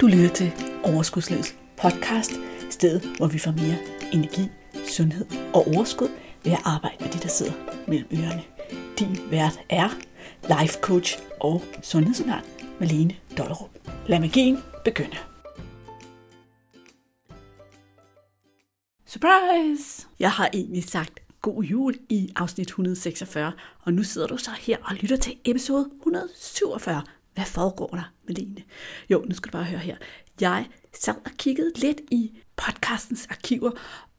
Du lytter til Overskudslivets podcast, stedet hvor vi får mere energi, sundhed og overskud ved at arbejde med de, der sidder mellem ørerne. Din vært er life coach og sundhedsundern Malene Dollerup. Lad magien begynde. Surprise! Jeg har egentlig sagt god jul i afsnit 146, og nu sidder du så her og lytter til episode 147. Hvad foregår der, Malene? Jo, nu skal du bare høre her. Jeg sad og kiggede lidt i podcastens arkiver,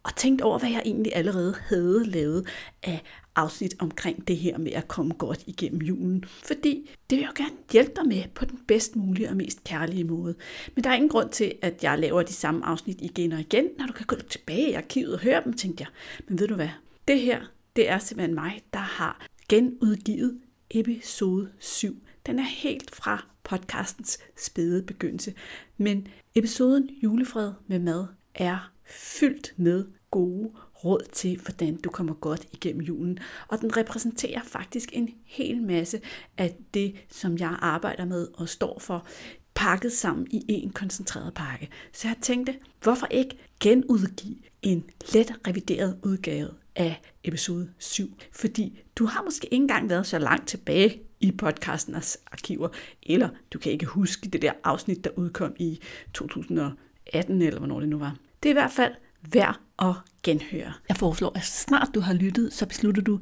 og tænkte over, hvad jeg egentlig allerede havde lavet af afsnit omkring det her med at komme godt igennem julen. Fordi det vil jeg jo gerne hjælpe dig med på den bedst mulige og mest kærlige måde. Men der er ingen grund til, at jeg laver de samme afsnit igen og igen, når du kan gå tilbage i arkivet og høre dem, tænkte jeg. Men ved du hvad? Det her, det er simpelthen mig, der har genudgivet episode 7. Den er helt fra podcastens spæde begyndelse. Men episoden Julefred med mad er fyldt med gode råd til, hvordan du kommer godt igennem julen. Og den repræsenterer faktisk en hel masse af det, som jeg arbejder med og står for, pakket sammen i en koncentreret pakke. Så jeg tænkte, hvorfor ikke genudgive en let revideret udgave af episode 7? Fordi du har måske ikke engang været så langt tilbage i podcastens arkiver, eller du kan ikke huske det der afsnit, der udkom i 2018, eller hvornår det nu var. Det er i hvert fald værd at genhøre. Jeg foreslår, at snart du har lyttet, så beslutter du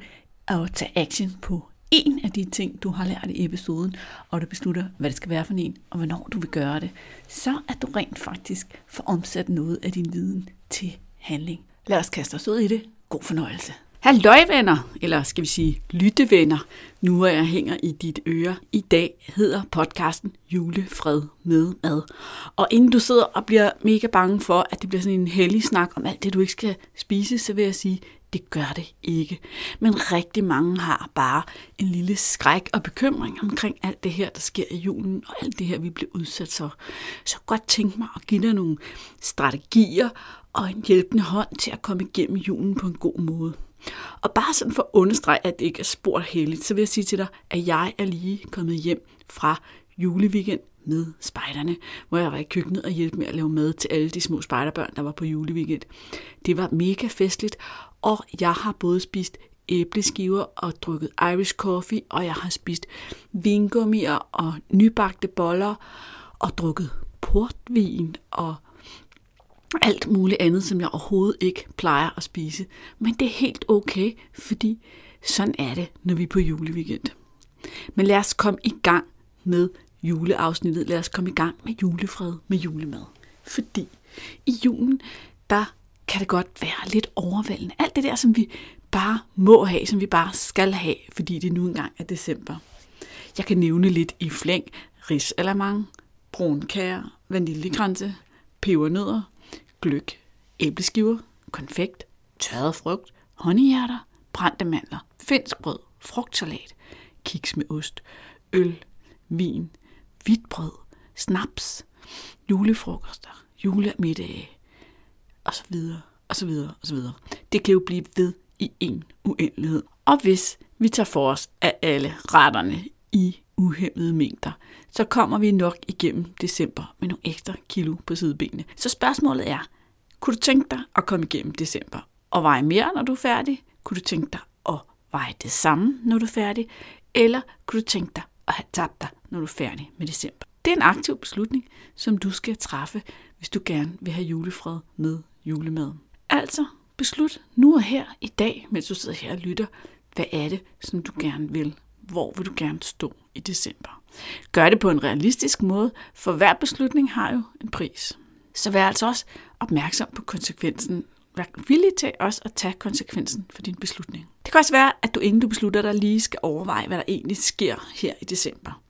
at tage action på en af de ting, du har lært i episoden, og du beslutter, hvad det skal være for en, og hvornår du vil gøre det, så at du rent faktisk får omsat noget af din viden til handling. Lad os kaste os ud i det. God fornøjelse. Halløj venner, eller skal vi sige lyttevenner, nu er jeg hænger i dit øre. I dag hedder podcasten Julefred med mad. Og inden du sidder og bliver mega bange for, at det bliver sådan en hellig snak om alt det, du ikke skal spise, så vil jeg sige, det gør det ikke. Men rigtig mange har bare en lille skræk og bekymring omkring alt det her, der sker i julen, og alt det her, vi bliver udsat for. Så godt tænk mig at give dig nogle strategier og en hjælpende hånd til at komme igennem julen på en god måde. Og bare sådan for at understrege, at det ikke er spor heldigt, så vil jeg sige til dig, at jeg er lige kommet hjem fra juleweekend med spejderne, hvor jeg var i køkkenet og hjalp med at lave mad til alle de små spejderbørn, der var på juleweekend. Det var mega festligt, og jeg har både spist æbleskiver og drukket Irish coffee, og jeg har spist vingummier og nybagte boller, og drukket portvin og alt muligt andet, som jeg overhovedet ikke plejer at spise. Men det er helt okay, fordi sådan er det, når vi er på juleweekend. Men lad os komme i gang med juleafsnittet. Lad os komme i gang med julefred med julemad. Fordi i julen, der kan det godt være lidt overvældende. Alt det der, som vi bare må have, som vi bare skal have, fordi det nu engang er december. Jeg kan nævne lidt i flæng, risalamang, brunkager, vaniljekranse, pebernødder, gløk, æbleskiver, konfekt, tørret frugt, honninghjerter, brændte mandler, finsk brød, frugtsalat, kiks med ost, øl, vin, hvidt brød, snaps, julefrokoster, julemiddage, og så videre, og så videre, og så videre. Det kan jo blive ved i en uendelighed. Og hvis vi tager for os af alle retterne i uhemmede mængder, så kommer vi nok igennem december med nogle ekstra kilo på sidebenene. Så spørgsmålet er, kunne du tænke dig at komme igennem december og veje mere, når du er færdig? Kunne du tænke dig at veje det samme, når du er færdig? Eller kunne du tænke dig at have tabt dig, når du er færdig med december? Det er en aktiv beslutning, som du skal træffe, hvis du gerne vil have julefred med julemad. Altså, beslut nu og her i dag, mens du sidder her og lytter, hvad er det, som du gerne vil hvor vil du gerne stå i december. Gør det på en realistisk måde, for hver beslutning har jo en pris. Så vær altså også opmærksom på konsekvensen. Vær villig til også at tage konsekvensen for din beslutning. Det kan også være, at du inden du beslutter dig lige skal overveje, hvad der egentlig sker her i december.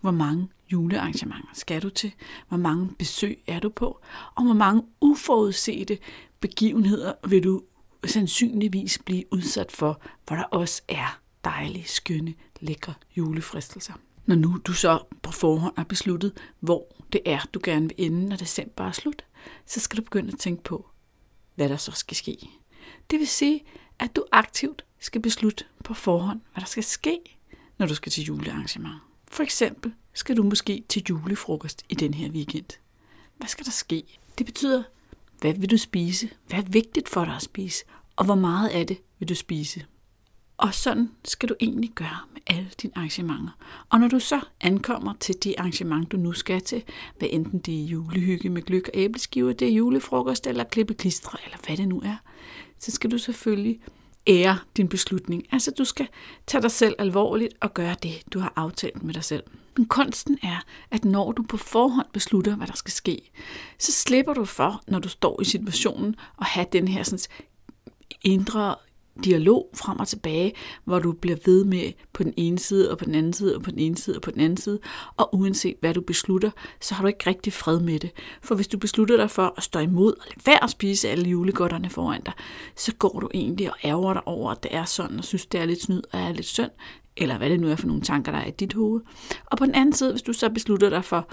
Hvor mange julearrangementer skal du til? Hvor mange besøg er du på? Og hvor mange uforudsete begivenheder vil du sandsynligvis blive udsat for, hvor der også er dejlige, skønne, lækre julefristelser. Når nu du så på forhånd har besluttet, hvor det er, du gerne vil ende, når december er slut, så skal du begynde at tænke på, hvad der så skal ske. Det vil sige, at du aktivt skal beslutte på forhånd, hvad der skal ske, når du skal til julearrangement. For eksempel skal du måske til julefrokost i den her weekend. Hvad skal der ske? Det betyder, hvad vil du spise? Hvad er vigtigt for dig at spise? Og hvor meget af det vil du spise? Og sådan skal du egentlig gøre med alle dine arrangementer. Og når du så ankommer til det arrangement, du nu skal til, hvad enten det er julehygge med gløk og æbleskiver, det er julefrokost eller klippe klistre, eller hvad det nu er, så skal du selvfølgelig ære din beslutning. Altså du skal tage dig selv alvorligt og gøre det, du har aftalt med dig selv. Men kunsten er, at når du på forhånd beslutter, hvad der skal ske, så slipper du for, når du står i situationen, at have den her sådan, indre dialog frem og tilbage, hvor du bliver ved med på den ene side og på den anden side og på den ene side og på den anden side, og uanset hvad du beslutter, så har du ikke rigtig fred med det. For hvis du beslutter dig for at stå imod og lade være at spise alle julegodterne foran dig, så går du egentlig og ærger dig over, at det er sådan, og synes, det er lidt snyd og er lidt synd, eller hvad det nu er for nogle tanker, der er i dit hoved. Og på den anden side, hvis du så beslutter dig for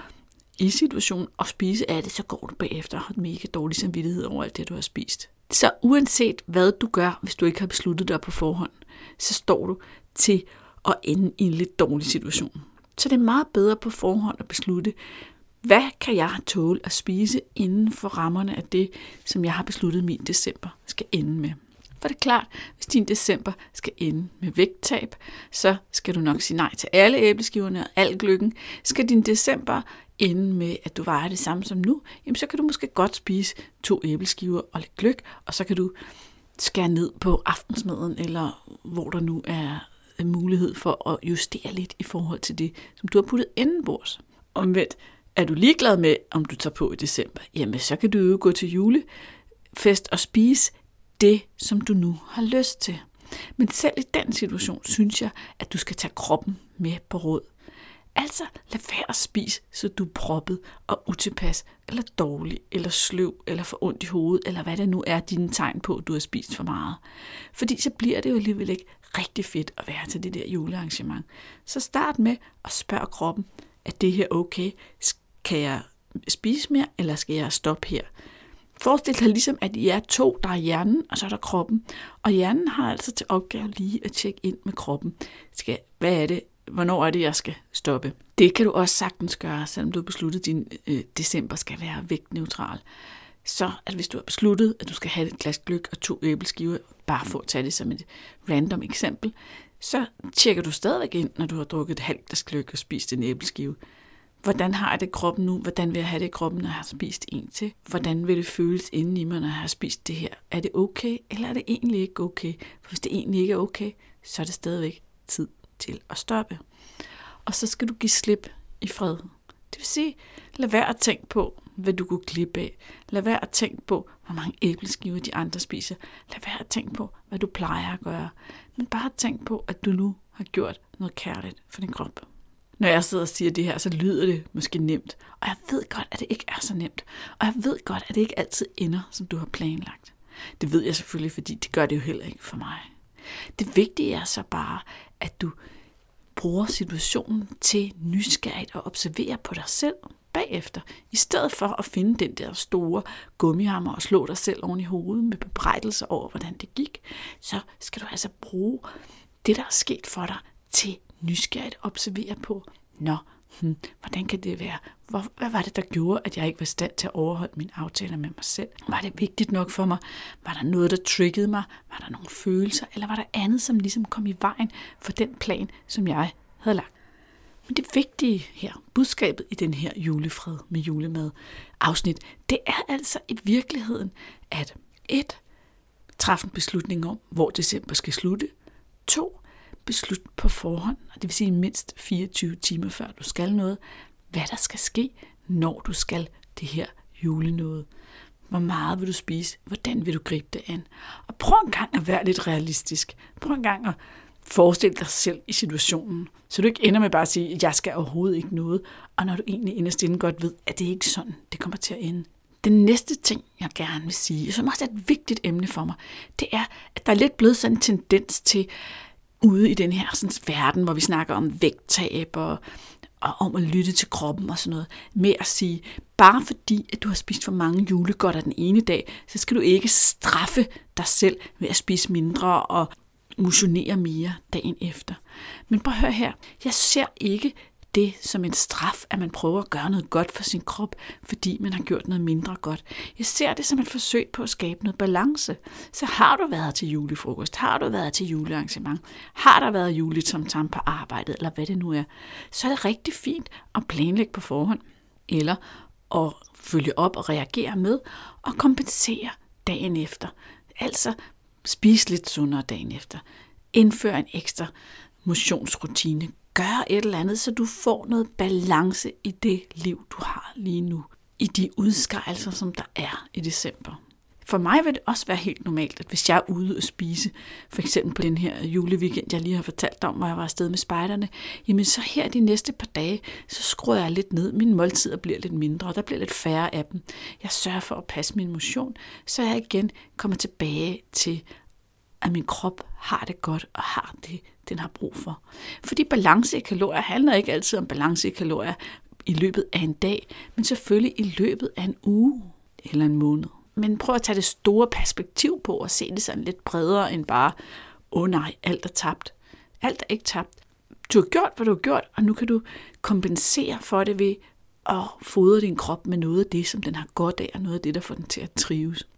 i situationen at spise af det, så går du bagefter og har mega dårlig samvittighed over alt det, du har spist. Så uanset hvad du gør, hvis du ikke har besluttet dig på forhånd, så står du til at ende i en lidt dårlig situation. Så det er meget bedre på forhånd at beslutte, hvad kan jeg tåle at spise inden for rammerne af det, som jeg har besluttet min december skal ende med. For det er klart, hvis din december skal ende med vægttab, så skal du nok sige nej til alle æbleskiverne og al gløggen. Skal din december ende med, at du vejer det samme som nu, jamen så kan du måske godt spise to æbleskiver og lidt gløk, og så kan du skære ned på aftensmaden, eller hvor der nu er mulighed for at justere lidt i forhold til det, som du har puttet indenbords. Omvendt, er du ligeglad med, om du tager på i december, jamen så kan du jo gå til julefest og spise det, som du nu har lyst til. Men selv i den situation synes jeg, at du skal tage kroppen med på råd. Altså, lad være at spise, så du er proppet og utilpas, eller dårlig, eller sløv, eller for ondt i hovedet, eller hvad det nu er dine tegn på, at du har spist for meget. Fordi så bliver det jo alligevel ikke rigtig fedt at være til det der julearrangement. Så start med at spørge kroppen, er det her okay? Kan jeg spise mere, eller skal jeg stoppe her? Forestil dig ligesom, at I er to, der er hjernen, og så er der kroppen. Og hjernen har altså til opgave lige at tjekke ind med kroppen. Skal, hvad er det, hvornår er det, jeg skal stoppe. Det kan du også sagtens gøre, selvom du har besluttet, at din øh, december skal være vægtneutral. Så at hvis du har besluttet, at du skal have et glas gløk og to æbleskiver, bare for at tage det som et random eksempel, så tjekker du stadigvæk ind, når du har drukket et halvt glas gløk og spist en æbleskive. Hvordan har jeg det i kroppen nu? Hvordan vil jeg have det i kroppen, når jeg har spist en til? Hvordan vil det føles inden i mig, når jeg har spist det her? Er det okay, eller er det egentlig ikke okay? For hvis det egentlig ikke er okay, så er det stadigvæk tid til at stoppe. Og så skal du give slip i fred. Det vil sige, lad være at tænke på, hvad du kunne klippe af. Lad være at tænke på, hvor mange æbleskiver de andre spiser. Lad være at tænke på, hvad du plejer at gøre. Men bare tænk på, at du nu har gjort noget kærligt for din krop. Når jeg sidder og siger det her, så lyder det måske nemt. Og jeg ved godt, at det ikke er så nemt. Og jeg ved godt, at det ikke altid ender, som du har planlagt. Det ved jeg selvfølgelig, fordi det gør det jo heller ikke for mig. Det vigtige er så bare, at du bruger situationen til nysgerrigt at observere på dig selv bagefter, i stedet for at finde den der store gummihammer og slå dig selv oven i hovedet med bebrejdelse over, hvordan det gik, så skal du altså bruge det, der er sket for dig, til nysgerrigt at observere på, nå, hmm, hvordan kan det være? Hvor, hvad var det, der gjorde, at jeg ikke var i stand til at overholde mine aftaler med mig selv? Var det vigtigt nok for mig? Var der noget, der triggede mig? Var der nogle følelser? Eller var der andet, som ligesom kom i vejen for den plan, som jeg havde lagt? Men det vigtige her, budskabet i den her julefred med julemad afsnit, det er altså i virkeligheden, at et, træffe en beslutning om, hvor december skal slutte. To, beslut på forhånd, og det vil sige mindst 24 timer før du skal noget, hvad der skal ske, når du skal det her julenåde. Hvor meget vil du spise? Hvordan vil du gribe det an? Og prøv en gang at være lidt realistisk. Prøv en gang at forestille dig selv i situationen, så du ikke ender med bare at sige, at jeg skal overhovedet ikke noget, og når du egentlig inderst inden godt ved, at det ikke er sådan, det kommer til at ende. Den næste ting, jeg gerne vil sige, som også er et vigtigt emne for mig, det er, at der er lidt blevet sådan en tendens til, ude i den her sådan, verden, hvor vi snakker om vægttab og, og om at lytte til kroppen og sådan noget, med at sige, bare fordi at du har spist for mange julegodter den ene dag, så skal du ikke straffe dig selv ved at spise mindre og motionere mere dagen efter. Men prøv at høre her, jeg ser ikke det som en straf, at man prøver at gøre noget godt for sin krop, fordi man har gjort noget mindre godt. Jeg ser det som et forsøg på at skabe noget balance. Så har du været til julefrokost, har du været til julearrangement, har der været juletomtam på arbejdet, eller hvad det nu er, så er det rigtig fint at planlægge på forhånd, eller at følge op og reagere med, og kompensere dagen efter. Altså spise lidt sundere dagen efter. Indfør en ekstra motionsrutine. Gør et eller andet, så du får noget balance i det liv, du har lige nu. I de udskejelser, som der er i december. For mig vil det også være helt normalt, at hvis jeg er ude og spise, for eksempel på den her juleweekend, jeg lige har fortalt om, hvor jeg var afsted med spejderne, jamen så her de næste par dage, så skruer jeg lidt ned. Mine måltider bliver lidt mindre, og der bliver lidt færre af dem. Jeg sørger for at passe min motion, så jeg igen kommer tilbage til, at min krop har det godt og har det, den har brug for. Fordi balance i kalorier handler ikke altid om balance i kalorier i løbet af en dag, men selvfølgelig i løbet af en uge eller en måned. Men prøv at tage det store perspektiv på og se det sådan lidt bredere end bare, åh oh nej, alt er tabt. Alt er ikke tabt. Du har gjort, hvad du har gjort, og nu kan du kompensere for det ved at fodre din krop med noget af det, som den har godt af, og noget af det, der får den til at trives.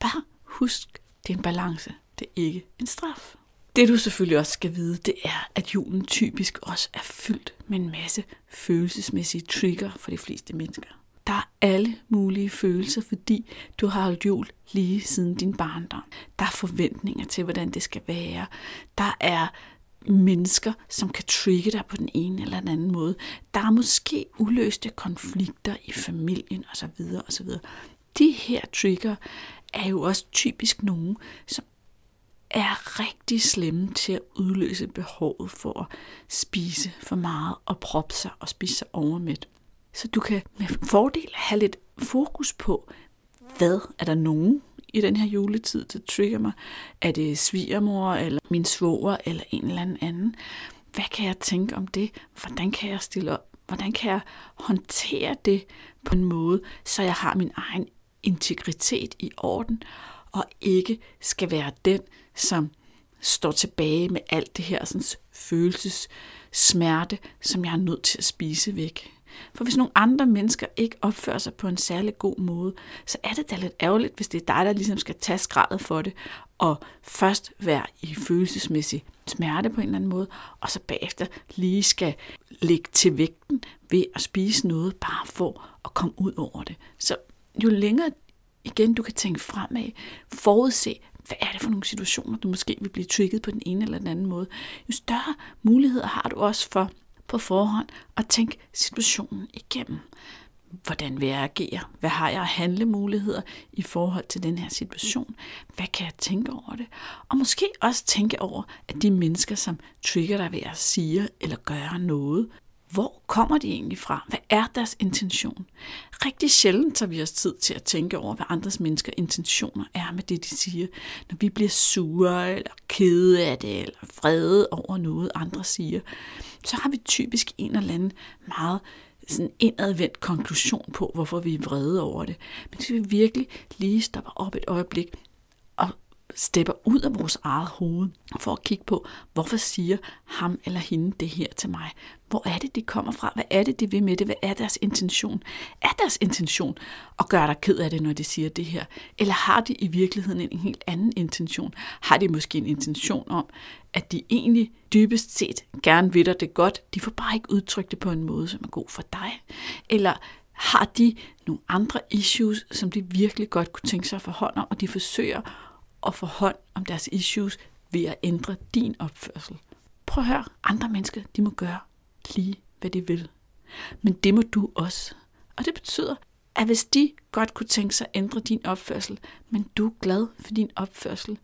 Bare husk, det er en balance. Det er ikke en straf. Det du selvfølgelig også skal vide, det er, at julen typisk også er fyldt med en masse følelsesmæssige trigger for de fleste mennesker. Der er alle mulige følelser, fordi du har holdt jul lige siden din barndom. Der er forventninger til, hvordan det skal være. Der er mennesker, som kan trigge dig på den ene eller den anden måde. Der er måske uløste konflikter i familien osv. osv. De her trigger er jo også typisk nogen, som er rigtig slemme til at udløse behovet for at spise for meget og proppe sig og spise sig overmæt. Så du kan med fordel have lidt fokus på, hvad er der nogen i den her juletid, der trigger mig? Er det svigermor, eller min svoger, eller en eller anden anden? Hvad kan jeg tænke om det? Hvordan kan jeg stille op? Hvordan kan jeg håndtere det på en måde, så jeg har min egen integritet i orden, og ikke skal være den, som står tilbage med alt det her sådan, følelses smerte, som jeg er nødt til at spise væk. For hvis nogle andre mennesker ikke opfører sig på en særlig god måde, så er det da lidt ærgerligt, hvis det er dig, der ligesom skal tage skrædet for det, og først være i følelsesmæssig smerte på en eller anden måde, og så bagefter lige skal lægge til vægten ved at spise noget, bare for at komme ud over det. Så jo længere igen du kan tænke fremad, forudse, hvad er det for nogle situationer, du måske vil blive trigget på den ene eller den anden måde, jo større muligheder har du også for på forhånd at tænke situationen igennem. Hvordan vil jeg agere? Hvad har jeg handlemuligheder i forhold til den her situation? Hvad kan jeg tænke over det? Og måske også tænke over, at de mennesker, som trigger dig ved at sige eller gøre noget, hvor kommer de egentlig fra? Hvad er deres intention? Rigtig sjældent tager vi os tid til at tænke over, hvad andres mennesker intentioner er med det, de siger. Når vi bliver sure, eller kede af det, eller vrede over noget, andre siger, så har vi typisk en eller anden meget sådan indadvendt konklusion på, hvorfor vi er vrede over det. Men hvis vi virkelig lige stopper op et øjeblik stepper ud af vores eget hoved for at kigge på, hvorfor siger ham eller hende det her til mig? Hvor er det, de kommer fra? Hvad er det, de vil med det? Hvad er deres intention? Er deres intention at gøre dig ked af det, når de siger det her? Eller har de i virkeligheden en helt anden intention? Har de måske en intention om, at de egentlig dybest set gerne vil dig det godt, de får bare ikke udtrykt det på en måde, som er god for dig? Eller har de nogle andre issues, som de virkelig godt kunne tænke sig at forholde om, og de forsøger at få hånd om deres issues ved at ændre din opførsel. Prøv at høre, andre mennesker, de må gøre lige, hvad de vil. Men det må du også. Og det betyder, at hvis de godt kunne tænke sig at ændre din opførsel, men du er glad for din opførsel,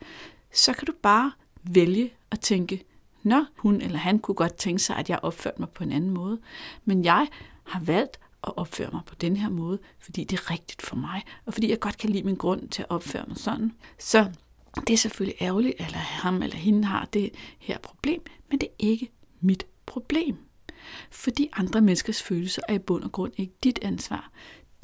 så kan du bare vælge at tænke, Nå, hun eller han kunne godt tænke sig, at jeg opførte mig på en anden måde, men jeg har valgt at opføre mig på den her måde, fordi det er rigtigt for mig, og fordi jeg godt kan lide min grund til at opføre mig sådan. Så det er selvfølgelig ærgerligt, eller ham eller hende har det her problem, men det er ikke mit problem. Fordi andre menneskers følelser er i bund og grund ikke dit ansvar.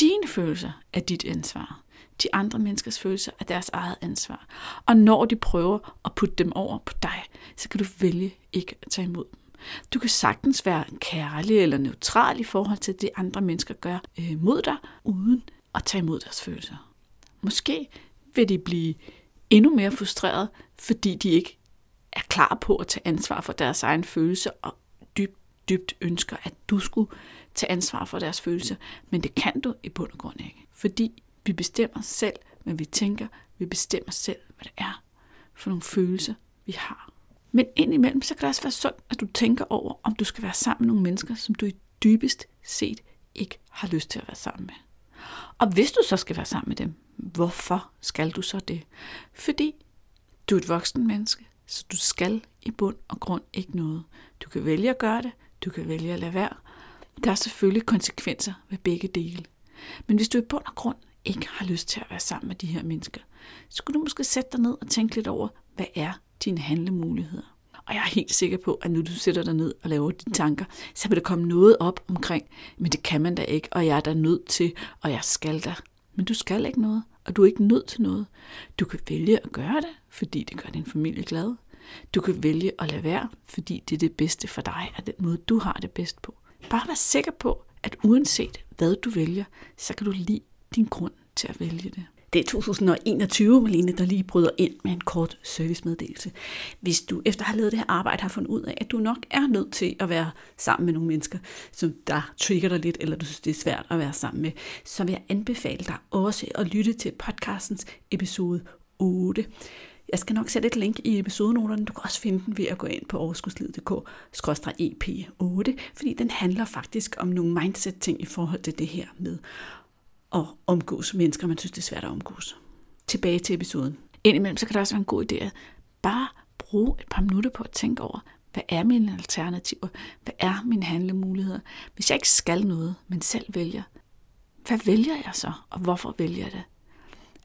Dine følelser er dit ansvar. De andre menneskers følelser er deres eget ansvar. Og når de prøver at putte dem over på dig, så kan du vælge ikke at tage imod dem. Du kan sagtens være kærlig eller neutral i forhold til det, andre mennesker gør øh, mod dig, uden at tage imod deres følelser. Måske vil de blive endnu mere frustreret, fordi de ikke er klar på at tage ansvar for deres egen følelse og dybt, dybt ønsker, at du skulle tage ansvar for deres følelser. Men det kan du i bund og grund ikke. Fordi vi bestemmer selv, hvad vi tænker. Vi bestemmer selv, hvad det er for nogle følelser, vi har. Men indimellem, så kan det også være sundt, at du tænker over, om du skal være sammen med nogle mennesker, som du i dybest set ikke har lyst til at være sammen med. Og hvis du så skal være sammen med dem, hvorfor skal du så det? Fordi du er et voksen menneske, så du skal i bund og grund ikke noget. Du kan vælge at gøre det, du kan vælge at lade være. Der er selvfølgelig konsekvenser ved begge dele. Men hvis du i bund og grund ikke har lyst til at være sammen med de her mennesker, så skulle du måske sætte dig ned og tænke lidt over, hvad er dine handlemuligheder? Og jeg er helt sikker på, at nu du sætter dig ned og laver dine tanker, så vil der komme noget op omkring, men det kan man da ikke, og jeg er da nødt til, og jeg skal da. Men du skal ikke noget, og du er ikke nødt til noget. Du kan vælge at gøre det, fordi det gør din familie glad. Du kan vælge at lade være, fordi det er det bedste for dig, og den måde, du har det bedst på. Bare vær sikker på, at uanset hvad du vælger, så kan du lide din grund til at vælge det. Det er 2021, Malene, der lige bryder ind med en kort servicemeddelelse. Hvis du efter at have lavet det her arbejde har fundet ud af, at du nok er nødt til at være sammen med nogle mennesker, som der trigger dig lidt, eller du synes, det er svært at være sammen med, så vil jeg anbefale dig også at lytte til podcastens episode 8. Jeg skal nok sætte et link i episodenoterne. Du kan også finde den ved at gå ind på overskudslivet.dk-ep8, e fordi den handler faktisk om nogle mindset-ting i forhold til det her med at omgås mennesker, man synes, det er svært at omgås. Tilbage til episoden. Indimellem så kan det også være en god idé at bare bruge et par minutter på at tænke over, hvad er mine alternativer? Hvad er mine handlemuligheder? Hvis jeg ikke skal noget, men selv vælger, hvad vælger jeg så, og hvorfor vælger jeg det?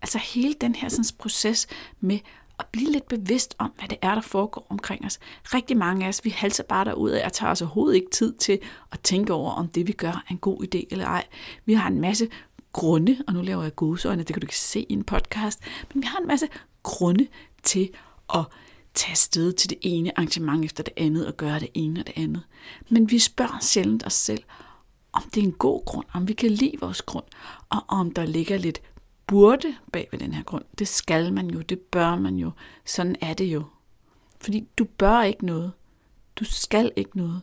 Altså hele den her sådan, proces med at blive lidt bevidst om, hvad det er, der foregår omkring os. Rigtig mange af os, vi halser bare derud af, og tager os overhovedet ikke tid til at tænke over, om det vi gør er en god idé eller ej. Vi har en masse grunde, og nu laver jeg godsøjne, det kan du ikke se i en podcast, men vi har en masse grunde til at tage sted til det ene arrangement efter det andet og gøre det ene og det andet. Men vi spørger sjældent os selv, om det er en god grund, om vi kan lide vores grund, og om der ligger lidt burde bag ved den her grund. Det skal man jo, det bør man jo, sådan er det jo. Fordi du bør ikke noget, du skal ikke noget,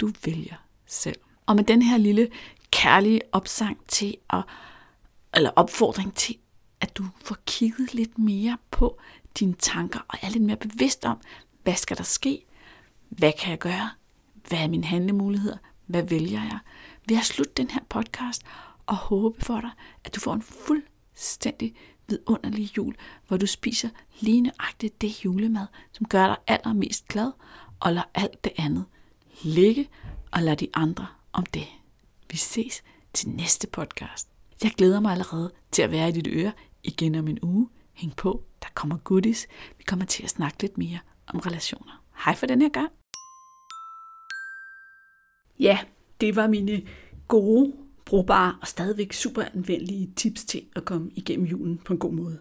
du vælger selv. Og med den her lille kærlige opsang til at, eller opfordring til, at du får kigget lidt mere på dine tanker og er lidt mere bevidst om, hvad skal der ske? Hvad kan jeg gøre? Hvad er mine handlemuligheder? Hvad vælger jeg? Vi jeg slutte den her podcast og håbe for dig, at du får en fuldstændig vidunderlig jul, hvor du spiser lige nøjagtigt det julemad, som gør dig allermest glad, og lader alt det andet ligge, og lad de andre om det. Vi ses til næste podcast. Jeg glæder mig allerede til at være i dit øre igen om en uge. Hæng på, der kommer goodies. Vi kommer til at snakke lidt mere om relationer. Hej for den her gang. Ja, det var mine gode, brugbare og stadigvæk super anvendelige tips til at komme igennem julen på en god måde.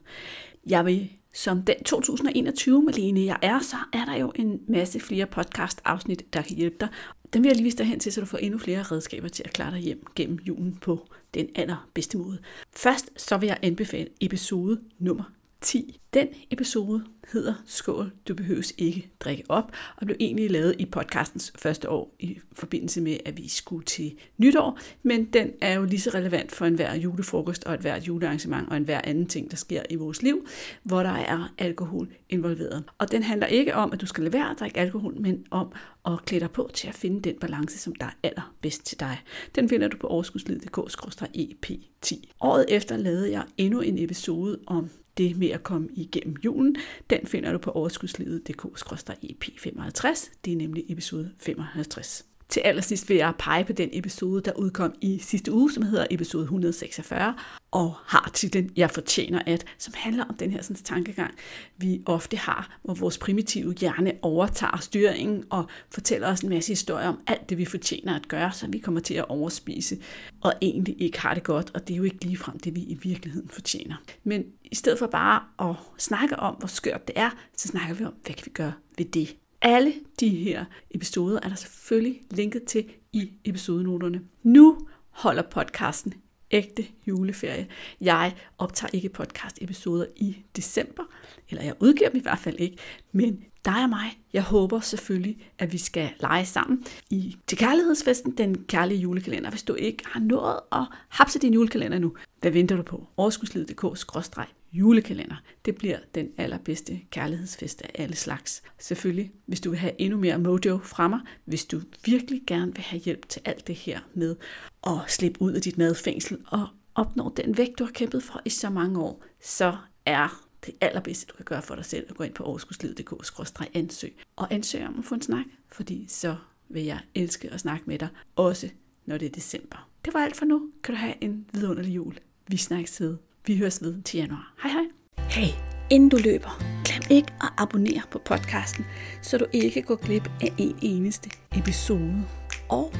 Jeg vil som den 2021 Malene jeg er, så er der jo en masse flere podcast afsnit, der kan hjælpe dig. Den vil jeg lige vise dig hen til, så du får endnu flere redskaber til at klare dig hjem gennem julen på den allerbedste måde. Først så vil jeg anbefale episode nummer 10. Den episode hedder Skål, du behøves ikke drikke op, og blev egentlig lavet i podcastens første år i forbindelse med, at vi skulle til nytår, men den er jo lige så relevant for enhver julefrokost og et julearrangement og enhver anden ting, der sker i vores liv, hvor der er alkohol involveret. Og den handler ikke om, at du skal lade være at drikke alkohol, men om at klæde dig på til at finde den balance, som der er allerbedst til dig. Den finder du på overskudslivet.dk-ep10. Året efter lavede jeg endnu en episode om det med at komme igennem julen, den finder du på overskudslivet.dk-ep55. Det er nemlig episode 55. Til allersidst vil jeg pege på den episode, der udkom i sidste uge, som hedder episode 146, og har titlen Jeg fortjener at, som handler om den her sådan, tankegang, vi ofte har, hvor vores primitive hjerne overtager styringen og fortæller os en masse historier om alt det, vi fortjener at gøre, så vi kommer til at overspise og egentlig ikke har det godt, og det er jo ikke ligefrem det, vi i virkeligheden fortjener. Men i stedet for bare at snakke om, hvor skørt det er, så snakker vi om, hvad kan vi gøre ved det alle de her episoder er der selvfølgelig linket til i episodenoterne. Nu holder podcasten ægte juleferie. Jeg optager ikke podcast-episoder i december, eller jeg udgiver dem i hvert fald ikke, men dig og mig, jeg håber selvfølgelig, at vi skal lege sammen i til kærlighedsfesten, den kærlige julekalender. Hvis du ikke har nået at hapse din julekalender nu, hvad venter du på? Overskudslivet.dk-julekalender. Det bliver den allerbedste kærlighedsfest af alle slags. Selvfølgelig, hvis du vil have endnu mere mojo fra mig, hvis du virkelig gerne vil have hjælp til alt det her med at slippe ud af dit madfængsel og opnå den vægt, du har kæmpet for i så mange år, så er det allerbedste, du kan gøre for dig selv, at gå ind på overskudslivet.dk-ansøg og ansøg om at få en snak, fordi så vil jeg elske at snakke med dig, også når det er december. Det var alt for nu. Kan du have en vidunderlig jul. Vi snakkes ved. Vi høres ved til januar. Hej hej. Hey, inden du løber, glem ikke at abonnere på podcasten, så du ikke går glip af en eneste episode. Og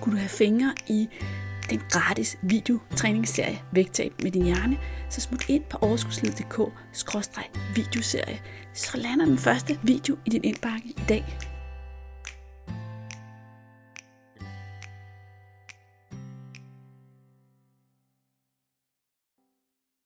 skulle du have fingre i den gratis videotræningsserie Vægtab med din hjerne, så smut ind på overskudslivet.dk-videoserie, så lander den første video i din indbakke i dag.